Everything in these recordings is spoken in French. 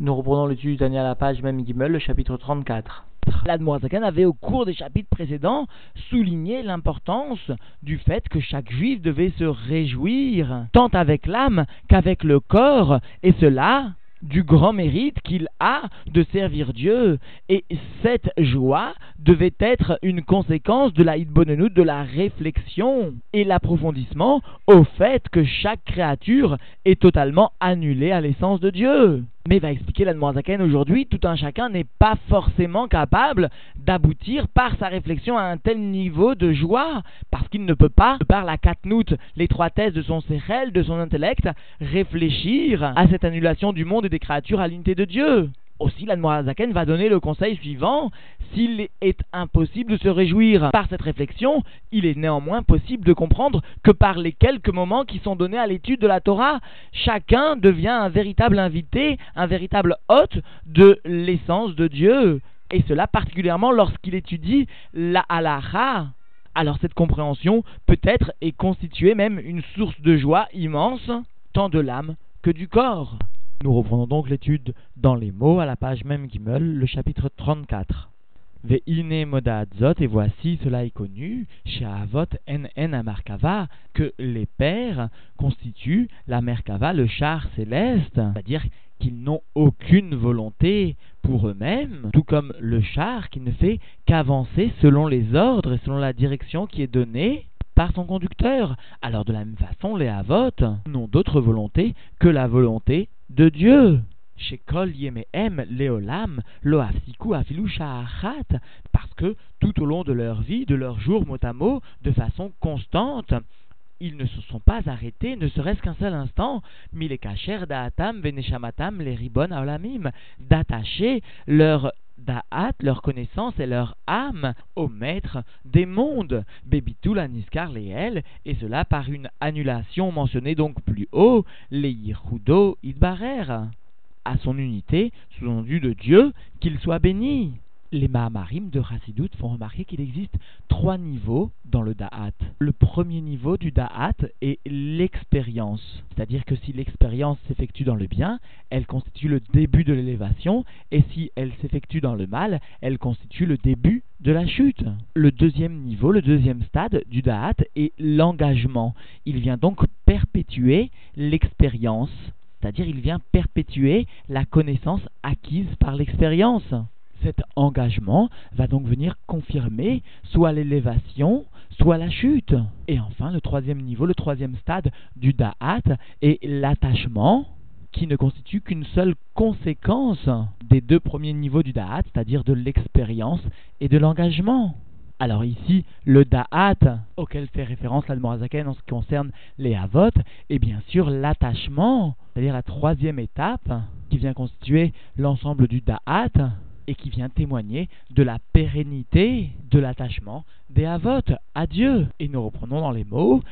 Nous reprenons l'étude du à la page même Gimel, le chapitre 34. L'Admoazakan avait au cours des chapitres précédents souligné l'importance du fait que chaque juif devait se réjouir tant avec l'âme qu'avec le corps, et cela du grand mérite qu'il a de servir Dieu. Et cette joie devait être une conséquence de la de la réflexion et l'approfondissement au fait que chaque créature est totalement annulée à l'essence de Dieu. Mais va expliquer la Zaken aujourd'hui, tout un chacun n'est pas forcément capable d'aboutir par sa réflexion à un tel niveau de joie, parce qu'il ne peut pas, par la katnout, l'étroitesse de son sérel, de son intellect, réfléchir à cette annulation du monde et des créatures à l'unité de Dieu. Aussi, l'Admorazaken va donner le conseil suivant s'il est impossible de se réjouir par cette réflexion, il est néanmoins possible de comprendre que par les quelques moments qui sont donnés à l'étude de la Torah, chacun devient un véritable invité, un véritable hôte de l'essence de Dieu. Et cela particulièrement lorsqu'il étudie la halacha. Alors cette compréhension peut-être est constituée même une source de joie immense, tant de l'âme que du corps. Nous reprenons donc l'étude dans les mots à la page même Gimel, le chapitre 34. Ve'ine zot, et voici, cela est connu, chez Avot en en amarkava, que les pères constituent la merkava, le char céleste, c'est-à-dire qu'ils n'ont aucune volonté pour eux-mêmes, tout comme le char qui ne fait qu'avancer selon les ordres et selon la direction qui est donnée par son conducteur. Alors de la même façon, les Avot n'ont d'autre volonté que la volonté de Dieu. Leolam parce que tout au long de leur vie, de leur jour mot à mot, de façon constante, ils ne se sont pas arrêtés, ne serait-ce qu'un seul instant, milekacher da'atam veneshamatam les ribon aolamim, d'attacher leur da'at, leur connaissance et leur âme au maître des mondes, Bebitul Aniskar Leel, et cela par une annulation mentionnée donc plus haut, les Idbarer, à son unité, sous-entendu de Dieu, qu'il soit béni les Mahamarim de Chassidut font remarquer qu'il existe trois niveaux dans le Da'at. Le premier niveau du Da'at est l'expérience. C'est-à-dire que si l'expérience s'effectue dans le bien, elle constitue le début de l'élévation, et si elle s'effectue dans le mal, elle constitue le début de la chute. Le deuxième niveau, le deuxième stade du Da'at est l'engagement. Il vient donc perpétuer l'expérience c'est-à-dire il vient perpétuer la connaissance acquise par l'expérience cet engagement va donc venir confirmer soit l'élévation, soit la chute. Et enfin, le troisième niveau, le troisième stade du da'at est l'attachement qui ne constitue qu'une seule conséquence des deux premiers niveaux du da'at, c'est-à-dire de l'expérience et de l'engagement. Alors ici, le da'at auquel fait référence l'Admorazaken en ce qui concerne les avot, est bien sûr l'attachement, c'est-à-dire la troisième étape qui vient constituer l'ensemble du da'at, et qui vient témoigner de la pérennité de l'attachement des Havot à Dieu. Et nous reprenons dans les mots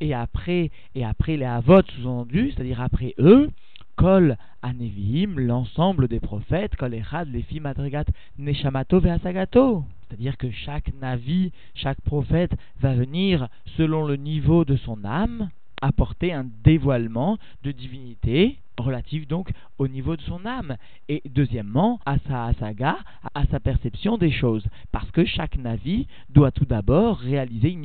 et après, et après les Havot sous-entendus, c'est-à-dire après eux, Kol Anevim, l'ensemble des prophètes, Kol Echad, les Madrigat, Neshamato Veasagato. C'est-à-dire que chaque Navi, chaque prophète va venir selon le niveau de son âme, apporter un dévoilement de divinité relative donc au niveau de son âme. Et deuxièmement à sa asaga, à sa perception des choses. Parce que chaque navi doit tout d'abord réaliser une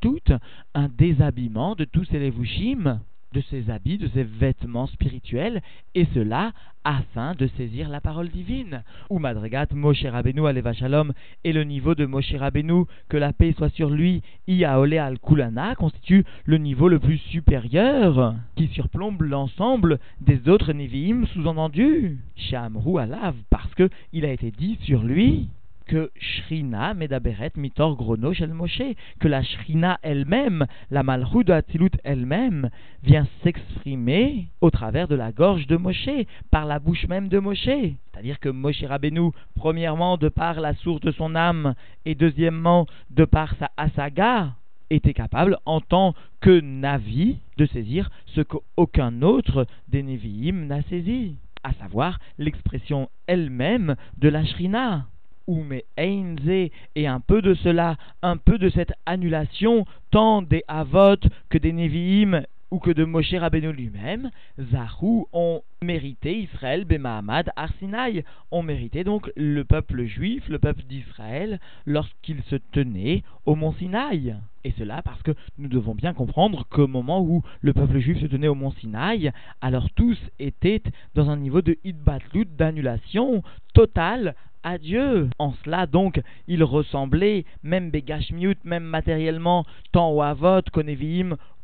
toute un déshabillement de tous ses levushim de ses habits, de ses vêtements spirituels, et cela afin de saisir la parole divine. Ou Madrigat Moshe Rabbeinu Aleva Shalom et le niveau de Moshe Rabbeinu, que la paix soit sur lui, Iaole al Kulana, constitue le niveau le plus supérieur, qui surplombe l'ensemble des autres Nevi'im sous-entendus. Shamru Alav, parce que il a été dit sur lui que Shrina Medaberet Mitor Grono Shel Moshe, que la Shrina elle-même, la Malchut de elle-même, vient s'exprimer au travers de la gorge de Moshe, par la bouche même de Moshe. C'est-à-dire que Moshe Rabbeinu, premièrement de par la source de son âme, et deuxièmement de par sa asaga, était capable, en tant que Navi, de saisir ce qu'aucun autre des Nevi'im n'a saisi, à savoir l'expression elle-même de la Shrina ou mais et un peu de cela, un peu de cette annulation, tant des Avot que des Nevi'im ou que de Moshe Rabbeinu lui-même, Zahou ont mérité Israël, Bemahamad, Arsinaï, ont mérité donc le peuple juif, le peuple d'Israël, lorsqu'il se tenait au mont Sinaï. Et cela parce que nous devons bien comprendre qu'au moment où le peuple juif se tenait au mont Sinaï, alors tous étaient dans un niveau de hitbatlut, d'annulation totale à Dieu. En cela, donc, il ressemblait, même Begashmiut, même matériellement, tant au Avot qu'au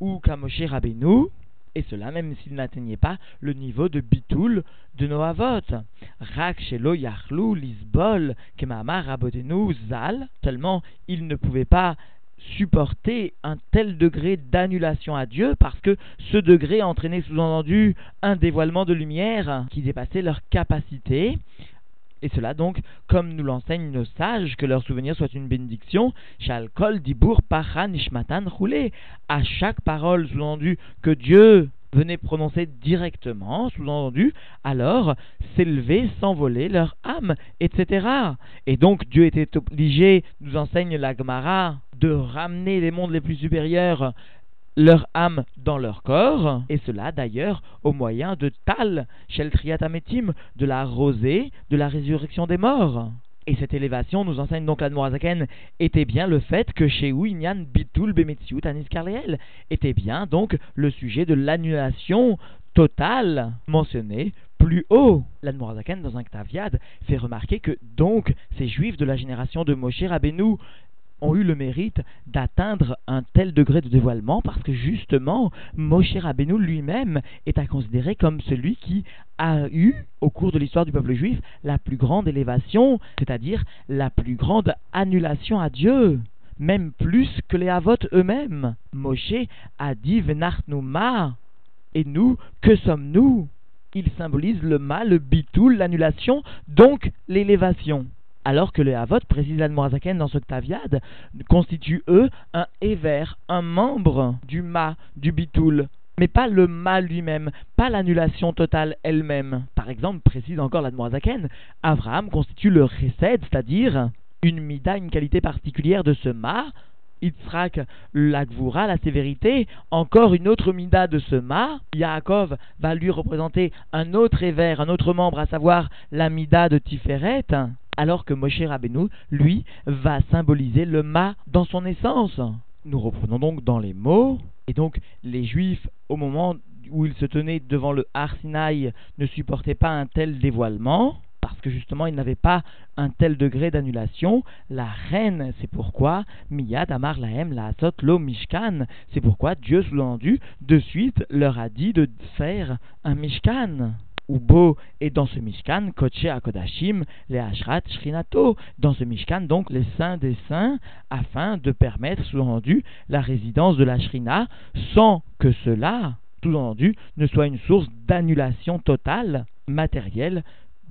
ou qu'à Moshe Rabbeinu, et cela même s'il n'atteignait pas le niveau de Bitoul de Noavot. Rak Shelo Yachlou Lisbol Kemamar Rabotenu Zal, tellement il ne pouvait pas supporter un tel degré d'annulation à Dieu parce que ce degré entraînait sous-entendu un dévoilement de lumière qui dépassait leur capacité. Et cela donc, comme nous l'enseignent nos sages, que leur souvenir soit une bénédiction, Shalkol Dibur Roulé. À chaque parole sous-entendu que Dieu venait prononcer directement, sous-entendu, alors s'élever, s'envoler leur âme, etc. Et donc Dieu était obligé, nous enseigne la Gemara, de ramener les mondes les plus supérieurs leur âme dans leur corps, et cela d'ailleurs au moyen de Tal, de la rosée, de la résurrection des morts. Et cette élévation, nous enseigne donc l'Admorazaken, était bien le fait que chez Inyan Bitul Bemetziut Anis Karleel était bien donc le sujet de l'annulation totale mentionnée plus haut. L'Admorazaken, dans un Ktaviad, fait remarquer que donc ces juifs de la génération de Moshe Rabbeinu ont eu le mérite d'atteindre un tel degré de dévoilement parce que justement Moshe Rabbeinu lui-même est à considérer comme celui qui a eu au cours de l'histoire du peuple juif la plus grande élévation, c'est-à-dire la plus grande annulation à Dieu même plus que les Havot eux-mêmes. Moshe a dit Venachnu ma et nous, que sommes-nous? Il symbolise le mal, le bitoul, l'annulation, donc l'élévation alors que le Havot, précise l'Admorazaken dans ce Ktaviad, constituent eux un Ever, un membre du Ma, du Bitoul, mais pas le Ma lui-même, pas l'annulation totale elle-même. Par exemple, précise encore l'Admorazaken, Abraham constitue le Chesed, c'est-à-dire une Mida, une qualité particulière de ce Ma, Yitzhak, l'Agvura, la sévérité, encore une autre mida de ce ma. Yaakov va lui représenter un autre éver, un autre membre, à savoir la mida de Tiferet alors que Moshe Rabbeinu, lui, va symboliser le ma dans son essence. Nous reprenons donc dans les mots, et donc les Juifs, au moment où ils se tenaient devant le Har ne supportaient pas un tel dévoilement, parce que justement ils n'avaient pas un tel degré d'annulation. La reine, c'est pourquoi Miyad Amar Lahem la Lo Mishkan, c'est pourquoi Dieu sous-entendu de suite leur a dit de faire un Mishkan. Ubo et dans ce Mishkan, Koche Akodashim, les Ashrat Shrinato, dans ce Mishkan, donc les saints des saints, afin de permettre, sous-entendu, la résidence de la Shrina, sans que cela, sous-entendu, ne soit une source d'annulation totale, matérielle,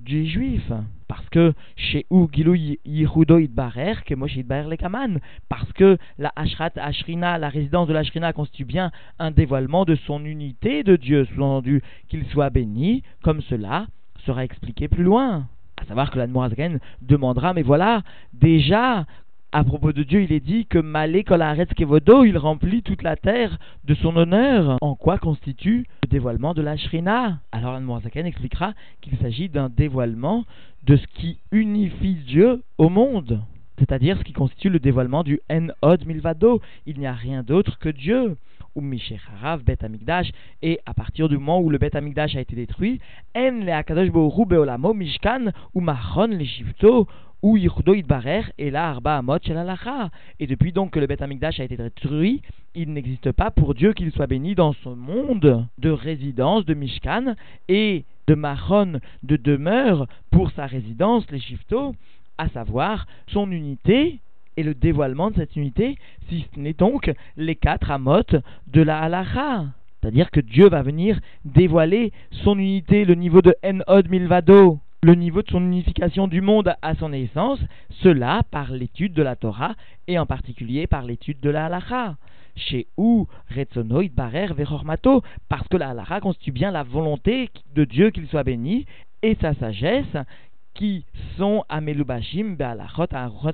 juif. Parce que chez où Yihudo Idbarer, que Moshe Idbarer le Kaman, parce que la Ashrat Ashrina, la résidence de la Ashrina constitue bien un dévoilement de son unité de Dieu, sous-entendu qu'il soit béni, comme cela sera expliqué plus loin. À savoir que l'Admorazgen demandera, mais voilà, déjà, à propos de Dieu, il est dit que Malé Kolaretz Kevodo, il remplit toute la terre de son honneur. En quoi constitue le dévoilement de la Shrina? Alors Anne expliquera qu'il s'agit d'un dévoilement de ce qui unifie Dieu au monde. C'est-à-dire ce qui constitue le dévoilement du En-Od Milvado. Il n'y a rien d'autre que Dieu Bet Amigdash, et à partir du moment où le Bet Amigdash a été détruit, En le Akadosh Beolamo Mishkan ou Mahon le Ou Barer et la Arba Amot Et depuis donc que le Beth Amikdash a été détruit, il n'existe pas pour Dieu qu'il soit béni dans ce monde de résidence de Mishkan et de Mahon de demeure pour sa résidence, les Shifto, à savoir son unité et le dévoilement de cette unité, si ce n'est donc les quatre Amot de la Halacha. C'est-à-dire que Dieu va venir dévoiler son unité, le niveau de En-Od Milvado le niveau de son unification du monde à son essence, cela par l'étude de la Torah et en particulier par l'étude de la halacha. Chez où Retzonoid Barer Verormato, parce que la halacha constitue bien la volonté de Dieu qu'il soit béni et sa sagesse qui sont à Melubashim, Be'alachot,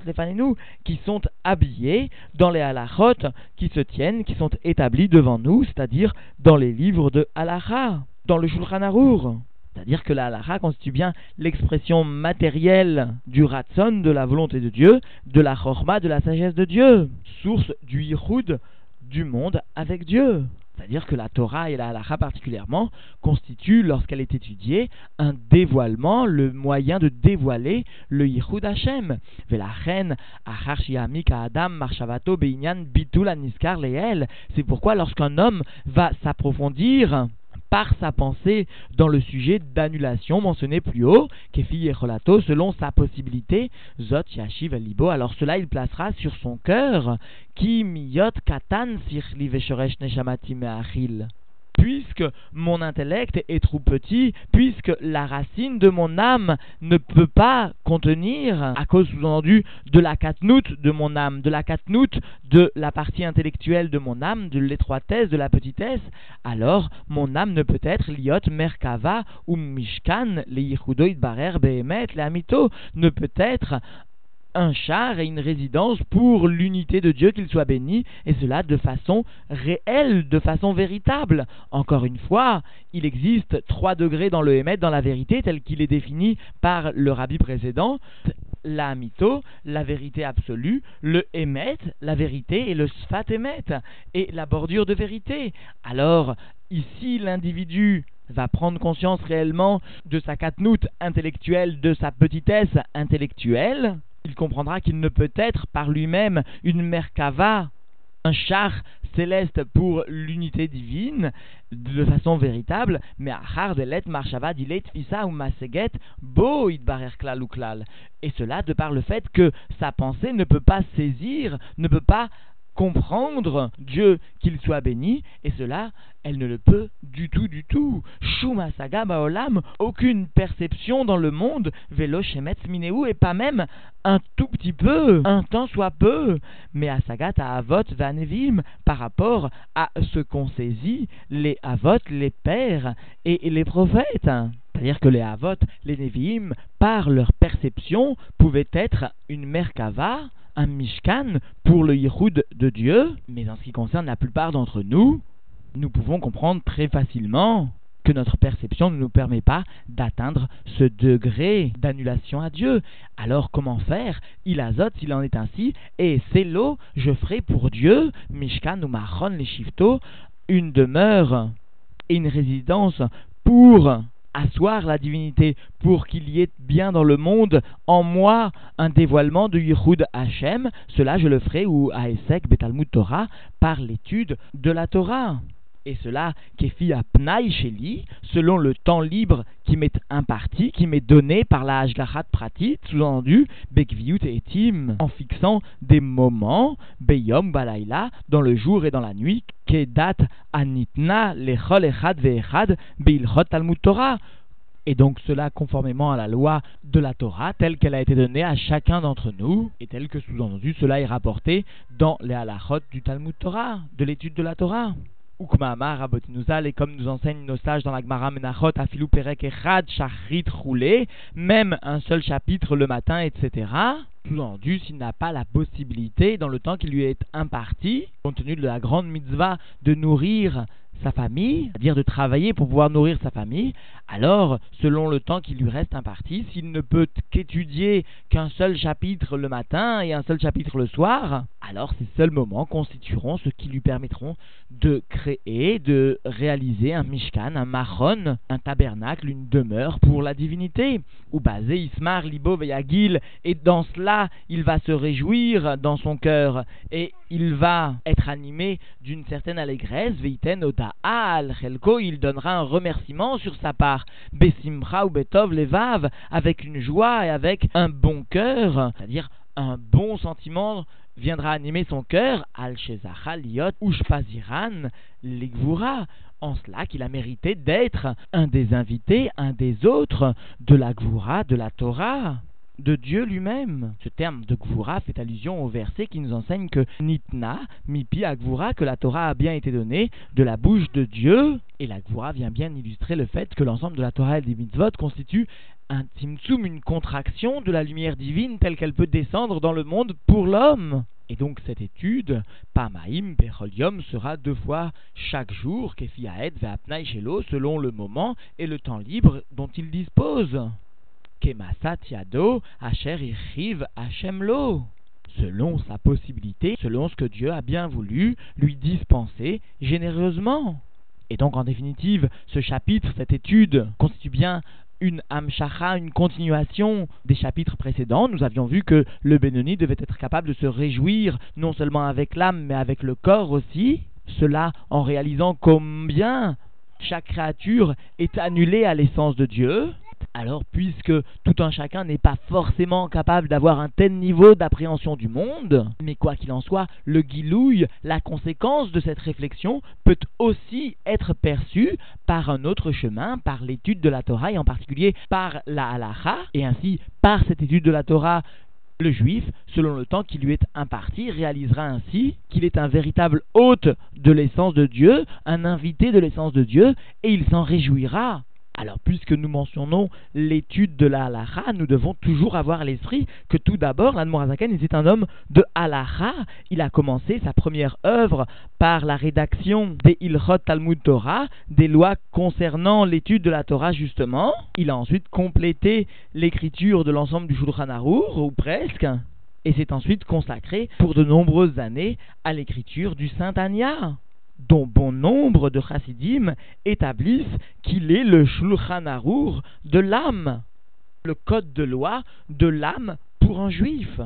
Lefanenu, qui sont habillés dans les halachot qui se tiennent, qui sont établis devant nous, c'est-à-dire dans les livres de halacha, dans le Shulchan. C'est-à-dire que la halacha constitue bien l'expression matérielle du ratson, de la volonté de Dieu, de la chorma, de la sagesse de Dieu, source du yichud du monde avec Dieu. C'est-à-dire que la Torah et la halacha particulièrement constituent, lorsqu'elle est étudiée, un dévoilement, le moyen de dévoiler le Yichud Hashem. Adam Marshavato Beinyan Bitul Niskar Leel. C'est pourquoi lorsqu'un homme va s'approfondir par sa pensée dans le sujet d'annulation mentionné plus haut, Kefi Relato, selon sa possibilité, Zot Yashiv alors cela il placera sur son cœur, Ki Miyot Katan Sirli Veshoresh Neshamati Meachil puisque mon intellect est trop petit, puisque la racine de mon âme ne peut pas contenir, à cause sous-entendu de la katnout de mon âme, de la katnout de la partie intellectuelle de mon âme, de l'étroitesse, de la petitesse, alors mon âme ne peut être liot merkava ou mishkan, les yichudoid barer behemet, les amito, ne peut être un char et une résidence pour l'unité de Dieu, qu'il soit béni, et cela de façon réelle, de façon véritable. Encore une fois, il existe trois degrés dans le Hémet, dans la vérité, tel qu'il est défini par le rabbi précédent. La mytho, la vérité absolue, le Hémet, la vérité, et le Sfat Hémet, et la bordure de vérité. Alors, ici, l'individu va prendre conscience réellement de sa katnout intellectuelle, de sa petitesse intellectuelle, il comprendra qu'il ne peut être par lui-même une merkava, un char céleste pour l'unité divine de façon véritable, mais achar de let marshava dilet fisa ou maseget bo idbarer klal ou klal. Et cela de par le fait que sa pensée ne peut pas saisir, ne peut pas comprendre Dieu qu'il soit béni, et cela, elle ne le peut du tout, du tout. Shuma saga baolam, aucune perception dans le monde, velo shemetz et pas même un tout petit peu, un temps soit peu, mais à sagat à avot vanevim, par rapport à ce qu'ont saisi les avot, les pères et les prophètes. C'est-à-dire que les avot, les neviim, par leur perception, pouvaient être une merkava, un Mishkan pour le Yichud de Dieu, mais en ce qui concerne la plupart d'entre nous, nous pouvons comprendre très facilement que notre perception ne nous permet pas d'atteindre ce degré d'annulation à Dieu. Alors comment faire? Il azote s'il en est ainsi, et c'est l'eau, je ferai pour Dieu, Mishkan ou Mahon les une demeure et une résidence pour asseoir la divinité pour qu'il y ait bien dans le monde en moi un dévoilement de Yehud Hashem, cela je le ferai ou à Esek Betalmud Torah par l'étude de la Torah et cela kefi à Pnaï Sheli, selon le temps libre qui m'est imparti, qui m'est donné par la Hajlachat Pratit, sous-entendu Bekviut et Etim, en fixant des moments, Beyom Balaila, dans le jour et dans la nuit, Kedat Anitna Lechol Echad Ve'echad Beilchot Talmud Torah, et donc cela conformément à la loi de la Torah telle qu'elle a été donnée à chacun d'entre nous et telle que sous-entendu cela est rapporté dans les halachot du Talmud Torah, de l'étude de la Torah. Ukmaamar et comme nous enseignent nos sages dans la Gemara Menachot, Afilu Perek Echad, Shachrit Roulé, même un seul chapitre le matin, etc. Sous-entendu, s'il n'a pas la possibilité, dans le temps qui lui est imparti, compte tenu de la grande mitzvah de nourrir sa famille, c'est-à-dire de travailler pour pouvoir nourrir sa famille, alors, selon le temps qui lui reste imparti, s'il ne peut qu'étudier qu'un seul chapitre le matin et un seul chapitre le soir, alors ces seuls moments constitueront ce qui lui permettront de créer, de réaliser un mishkan, un maron, un tabernacle, une demeure pour la divinité, ou basé Ismar, Libo, Veyagil, et dans cela, il va se réjouir dans son cœur, et il va être animé d'une certaine allégresse, Veiten al Chelko, il donnera un remerciement sur sa part, Besimcha ou Betov Levav, avec une joie et avec un bon cœur, c'est-à-dire un bon sentiment viendra animer son cœur, al liot ushpaziran ligvura, en cela qu'il a mérité d'être un des invités, un des autres de la Gvura, de la Torah. De Dieu lui-même. Ce terme de Gvura fait allusion au verset qui nous enseigne que Nitna, Mipi Gvura, que la Torah a bien été donnée de la bouche de Dieu. Et la Gvura vient bien illustrer le fait que l'ensemble de la Torah et des mitzvot constitue un timtsum, une contraction de la lumière divine telle qu'elle peut descendre dans le monde pour l'homme. Et donc cette étude, Pamaim Berolium, sera deux fois chaque jour, Kefiaed Veapnai Shelo, selon le moment et le temps libre dont il dispose. Kemasat Yado, Asher Irriv Hashemlo. Selon sa possibilité, selon ce que Dieu a bien voulu lui dispenser généreusement. Et donc en définitive, ce chapitre, cette étude, constitue bien une amshacha, une continuation des chapitres précédents. Nous avions vu que le Benoni devait être capable de se réjouir non seulement avec l'âme, mais avec le corps aussi. Cela en réalisant combien chaque créature est annulée à l'essence de Dieu, alors, puisque tout un chacun n'est pas forcément capable d'avoir un tel niveau d'appréhension du monde, mais quoi qu'il en soit, le guilouille, la conséquence de cette réflexion, peut aussi être perçue par un autre chemin, par l'étude de la Torah, et en particulier par la halacha, et ainsi par cette étude de la Torah, le juif, selon le temps qui lui est imparti, réalisera ainsi qu'il est un véritable hôte de l'essence de Dieu, un invité de l'essence de Dieu, et il s'en réjouira. Alors, puisque nous mentionnons l'étude de la nous devons toujours avoir l'esprit que tout d'abord, l'Admorazaken était un homme de halacha. Il a commencé sa première œuvre par la rédaction des Ilchot Talmud Torah, des lois concernant l'étude de la Torah justement. Il a ensuite complété l'écriture de l'ensemble du Shulchan Arour, ou presque, et s'est ensuite consacré pour de nombreuses années à l'écriture du Saint Anya dont bon nombre de chassidim établissent qu'il est le Shulchan Arour de l'âme, le code de loi de l'âme pour un juif.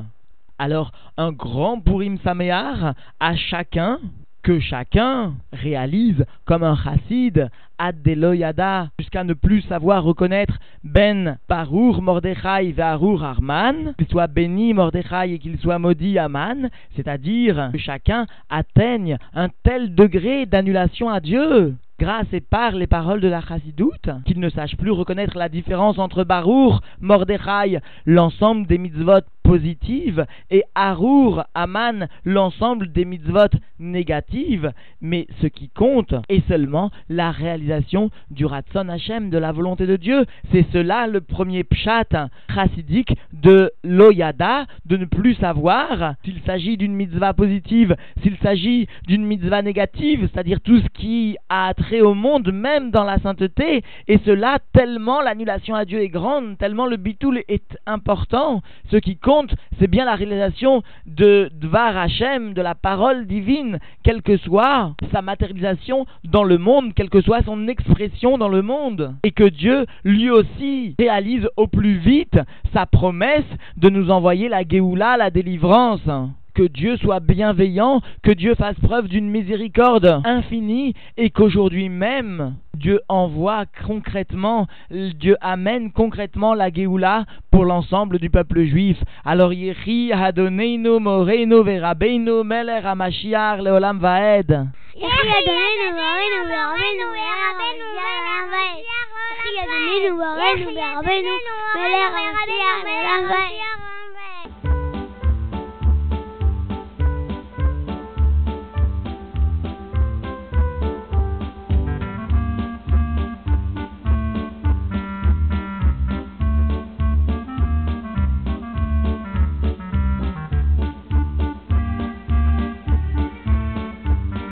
Alors, un grand Purim Samear à chacun que chacun réalise comme un chassid ad deloyada jusqu'à ne plus savoir reconnaître Ben Parour Mordechai Ve'arur Arman, qu'il soit béni Mordechai et qu'il soit maudit Aman, c'est-à-dire que chacun atteigne un tel degré d'annulation à Dieu grâce et par les paroles de la chassidoute, qu'il ne sache plus reconnaître la différence entre Barour, Mordechai, l'ensemble des mitzvot positives, et Arour, Aman, l'ensemble des mitzvot négatives, mais ce qui compte est seulement la réalisation du Ratson Hashem, de la volonté de Dieu. C'est cela le premier pshat chassidique de l'Oyada, de ne plus savoir s'il s'agit d'une mitzvah positive, s'il s'agit d'une mitzvah négative, c'est-à-dire tout ce qui a trait au monde, même dans la sainteté, et cela tellement l'annulation à Dieu est grande, tellement le bitoul est important, ce qui c'est bien la réalisation de Dvar Hashem, de la parole divine, quelle que soit sa matérialisation dans le monde, quelle que soit son expression dans le monde. Et que Dieu, lui aussi, réalise au plus vite sa promesse de nous envoyer la Géoula, la délivrance que Dieu soit bienveillant, que Dieu fasse preuve d'une miséricorde infinie et qu'aujourd'hui même, Dieu envoie concrètement, Dieu amène concrètement la Géoula pour l'ensemble du peuple juif. Alors Yehi Hadoneinu Moreinu Verabeinu Meler Hamashiach Leolam Vaed. Yehi Hadoneinu Moreinu Verabeinu Meler Hamashiach Leolam Vaed.